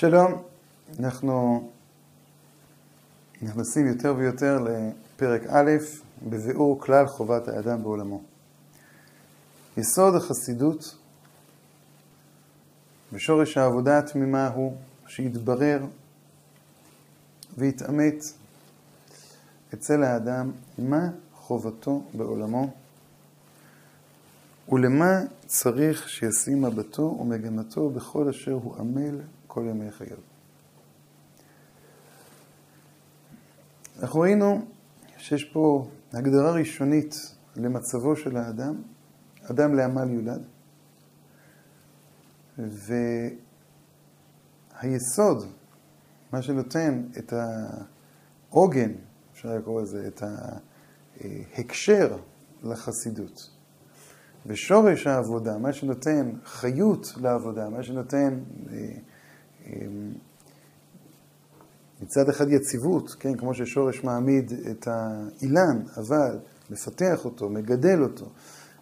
שלום, אנחנו נכנסים יותר ויותר לפרק א' בביאור כלל חובת האדם בעולמו. יסוד החסידות ושורש העבודה התמימה הוא שיתברר ויתעמת אצל האדם מה חובתו בעולמו ולמה צריך שישים מבטו ומגמתו בכל אשר הוא עמל כל ימי חייו. אנחנו ראינו שיש פה הגדרה ראשונית למצבו של האדם, אדם לעמל יולד, והיסוד, מה שנותן את העוגן, אפשר לקרוא לזה, את ההקשר לחסידות, ושורש העבודה, מה שנותן חיות לעבודה, מה שנותן אה, מצד אחד יציבות, כן, כמו ששורש מעמיד את האילן, אבל מפתח אותו, מגדל אותו,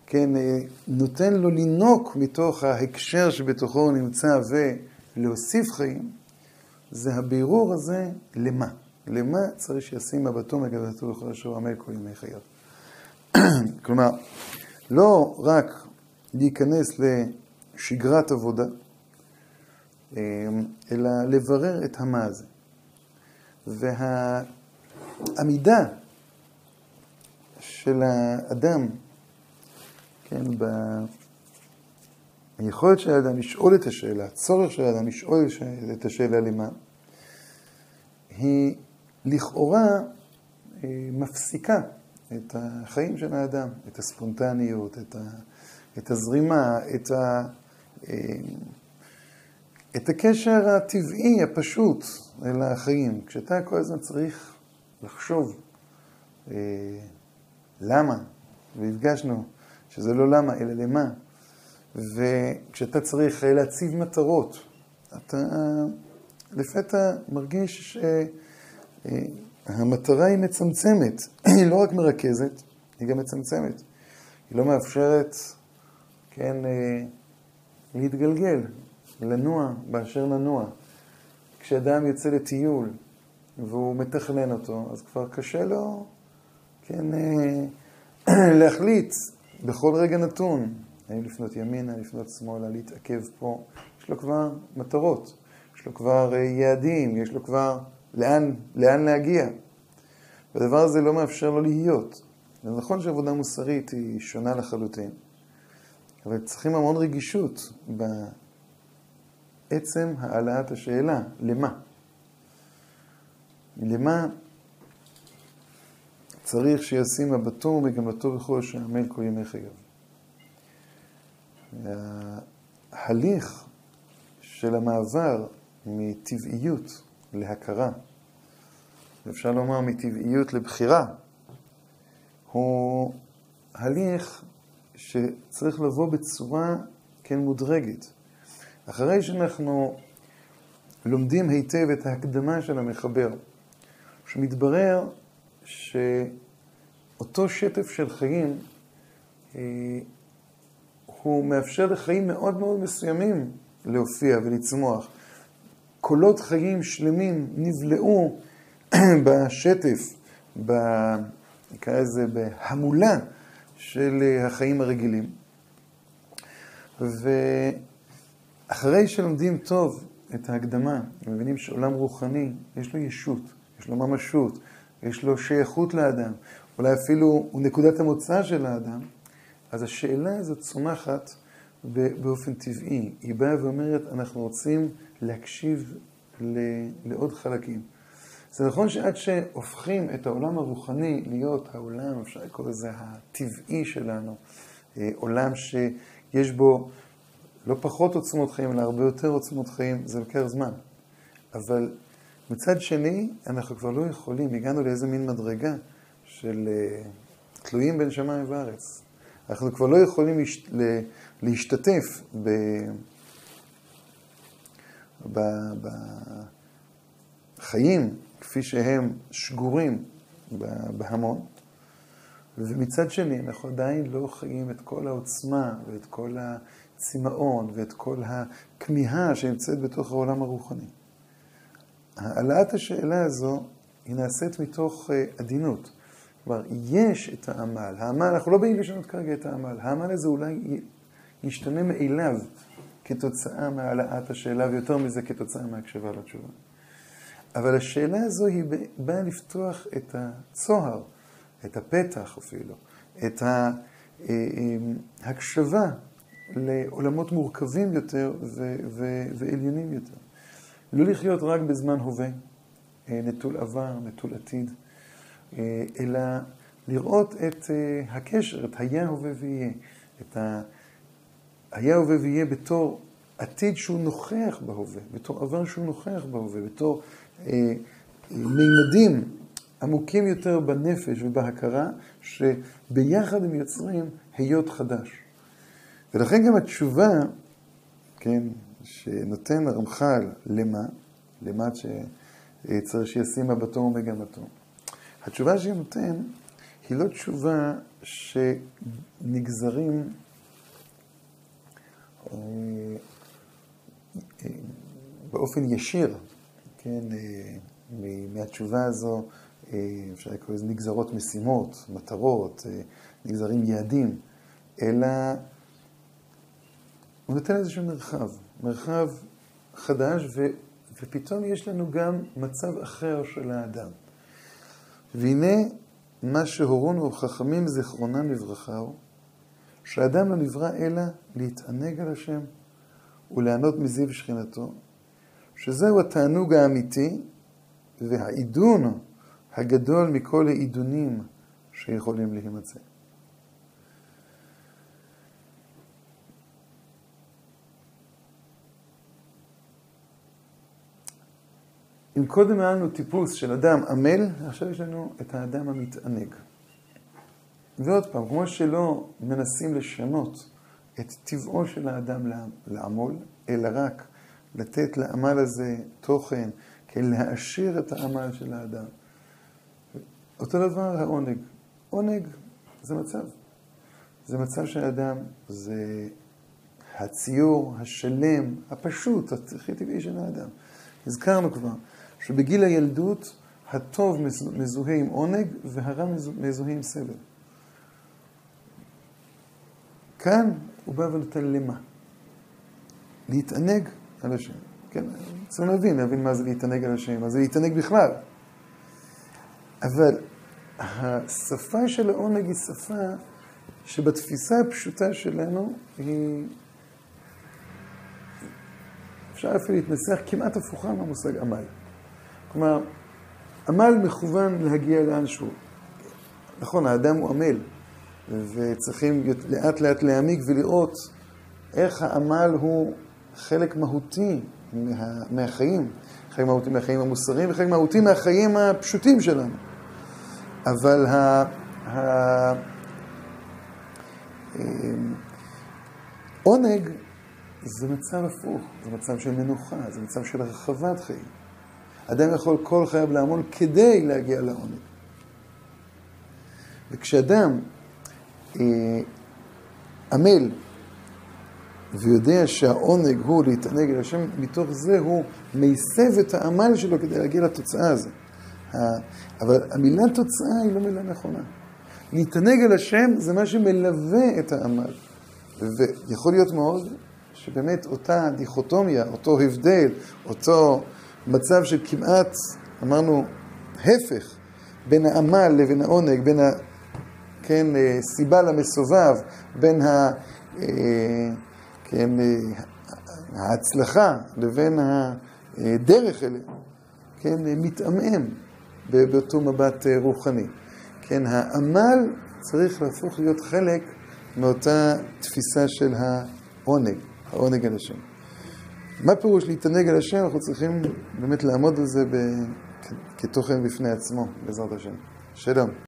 כן, אה, נותן לו לינוק מתוך ההקשר שבתוכו הוא נמצא ולהוסיף חיים, זה הבירור הזה למה. למה צריך שישים מבטו מגדלתו בכל אשר עמל כל ימי חייו. כלומר, לא רק להיכנס לשגרת עבודה, אמ, אלא לברר את המה הזה. והעמידה של האדם, כן, היכולת של האדם לשאול את השאלה, הצורך של האדם לשאול את השאלה למה, היא לכאורה אה, מפסיקה את החיים של האדם, את הספונטניות, את הזרימה, את, ה, אה, את הקשר הטבעי, הפשוט, אל החיים. כשאתה כל הזמן צריך לחשוב אה, למה, והדגשנו שזה לא למה, אלא למה, וכשאתה צריך להציב מטרות, אתה לפתע מרגיש שהמטרה היא מצמצמת, היא לא רק מרכזת, היא גם מצמצמת. היא לא מאפשרת, כן, אה, להתגלגל, לנוע באשר לנוע. כשאדם יוצא לטיול והוא מתכנן אותו, אז כבר קשה לו, כן, אה, להחליט בכל רגע נתון, האם לפנות ימינה, לפנות שמאלה, להתעכב פה. יש לו כבר מטרות, יש לו כבר אה, יעדים, יש לו כבר לאן, לאן להגיע. והדבר הזה לא מאפשר לו להיות. זה נכון שעבודה מוסרית היא שונה לחלוטין, אבל צריכים המון רגישות עצם העלאת השאלה, למה? למה צריך שישים מבטו ומגמתו בכל שעמל כל ימי חייו? ההליך של המעבר מטבעיות להכרה, אפשר לומר מטבעיות לבחירה, הוא הליך שצריך לבוא בצורה כן מודרגת. אחרי שאנחנו לומדים היטב את ההקדמה של המחבר, שמתברר שאותו שטף של חיים, אה, הוא מאפשר לחיים מאוד מאוד מסוימים להופיע ולצמוח. קולות חיים שלמים נבלעו בשטף. נקרא לזה בהמולה של החיים הרגילים. ו... אחרי שלומדים טוב את ההקדמה, ומבינים שעולם רוחני, יש לו ישות, יש לו ממשות, יש לו שייכות לאדם, אולי אפילו הוא נקודת המוצא של האדם, אז השאלה הזאת צומחת באופן טבעי. היא באה ואומרת, אנחנו רוצים להקשיב לעוד חלקים. זה נכון שעד שהופכים את העולם הרוחני להיות העולם, אפשר לקרוא לזה הטבעי שלנו, אה, עולם שיש בו לא פחות עוצמות חיים, אלא הרבה יותר עוצמות חיים, זה לוקח זמן. אבל מצד שני, אנחנו כבר לא יכולים, הגענו לאיזה מין מדרגה של uh, תלויים בין שמיים וארץ. אנחנו כבר לא יכולים להשת, להשתתף ב, ב, בחיים כפי שהם שגורים בהמון, ומצד שני, אנחנו עדיין לא חיים את כל העוצמה ואת כל ה... הצמאון ואת כל הכמיהה שנמצאת בתוך העולם הרוחני. העלאת השאלה הזו היא נעשית מתוך עדינות. כלומר, יש את העמל. העמל, אנחנו לא באים לשנות כרגע את העמל. העמל הזה אולי ישתנה מאליו כתוצאה מהעלאת השאלה, ויותר מזה כתוצאה מהקשבה לתשובה. אבל השאלה הזו היא באה לפתוח את הצוהר, את הפתח אפילו, את ההקשבה אה, לעולמות מורכבים יותר ועליונים יותר. לא לחיות רק בזמן הווה, אה, נטול עבר, נטול עתיד, אה, אלא לראות את הקשר, את היה, הווה ויהיה, את ה... היה, הווה ויהיה בתור עתיד שהוא נוכח בהווה, בתור עבר שהוא נוכח בהווה, בתור אה, מימדים עמוקים יותר בנפש ובהכרה, שביחד הם יוצרים היות חדש. ולכן גם התשובה, כן, שנותן הרמח"ל למה, למה שצריך שישים מבטו ומגמתו. התשובה שהוא נותן היא לא תשובה שנגזרים אה, באופן ישיר כן, אה, מהתשובה הזו אה, אפשר לקרוא לזה נגזרות משימות, מטרות, נגזרים יעדים, אלא הוא נותן איזשהו מרחב, מרחב חדש, ו, ופתאום יש לנו גם מצב אחר של האדם. והנה מה שהורונו חכמים זיכרונם לברכה הוא, שהאדם לא נברא אלא להתענג על השם וליהנות מזיו שכינתו, שזהו התענוג האמיתי והעידון הגדול מכל העידונים שיכולים להימצא. אם קודם היה לנו טיפוס של אדם עמל, עכשיו יש לנו את האדם המתענג. ועוד פעם, כמו שלא מנסים לשנות את טבעו של האדם לעמול, אלא רק לתת לעמל הזה תוכן, כן, להעשיר את העמל של האדם. אותו דבר העונג. עונג זה מצב. זה מצב של האדם, זה הציור השלם, הפשוט, הכי טבעי של האדם. הזכרנו כבר שבגיל הילדות הטוב מזוהה עם עונג והרע מזוהה עם סבל. כאן הוא בא ונותן למה? להתענג על השם. כן, צריכים להבין, להבין מה זה להתענג על השם, מה זה להתענג בכלל. אבל השפה של העונג היא שפה שבתפיסה הפשוטה שלנו היא... אפשר אפילו להתנסח כמעט הפוכה מהמושג עמל. כלומר, עמל מכוון להגיע לאנשהו. נכון, האדם הוא עמל, וצריכים לאט לאט להעמיק ולראות איך העמל הוא חלק מהותי מה, מהחיים, חלק מהותי מהחיים המוסריים וחלק מהותי מהחיים הפשוטים שלנו. אבל ה... ה... אמ, עונג זה מצב הפוך, זה מצב של מנוחה, זה מצב של הרחבת חיים. אדם יכול כל חייו לעמול כדי להגיע לעונג. וכשאדם אה, עמל ויודע שהעונג הוא להתענג אל השם, מתוך זה הוא מייסב את העמל שלו כדי להגיע לתוצאה הזו. אבל המילה תוצאה היא לא מילה נכונה. להתענג אל השם זה מה שמלווה את העמל. ויכול להיות מאוד שבאמת אותה דיכוטומיה, אותו הבדל, אותו מצב של כמעט, אמרנו, הפך בין העמל לבין העונג, בין ה... כן, סיבה למסובב, בין ה... אה, כן, ההצלחה לבין הדרך אליה, כן, מתעמעם באותו מבט רוחני. כן, העמל צריך להפוך להיות חלק מאותה תפיסה של העונג, העונג על. מה פירוש להתענג על השם? אנחנו צריכים באמת לעמוד על זה כתוכן בפני עצמו, בעזרת השם. שלום.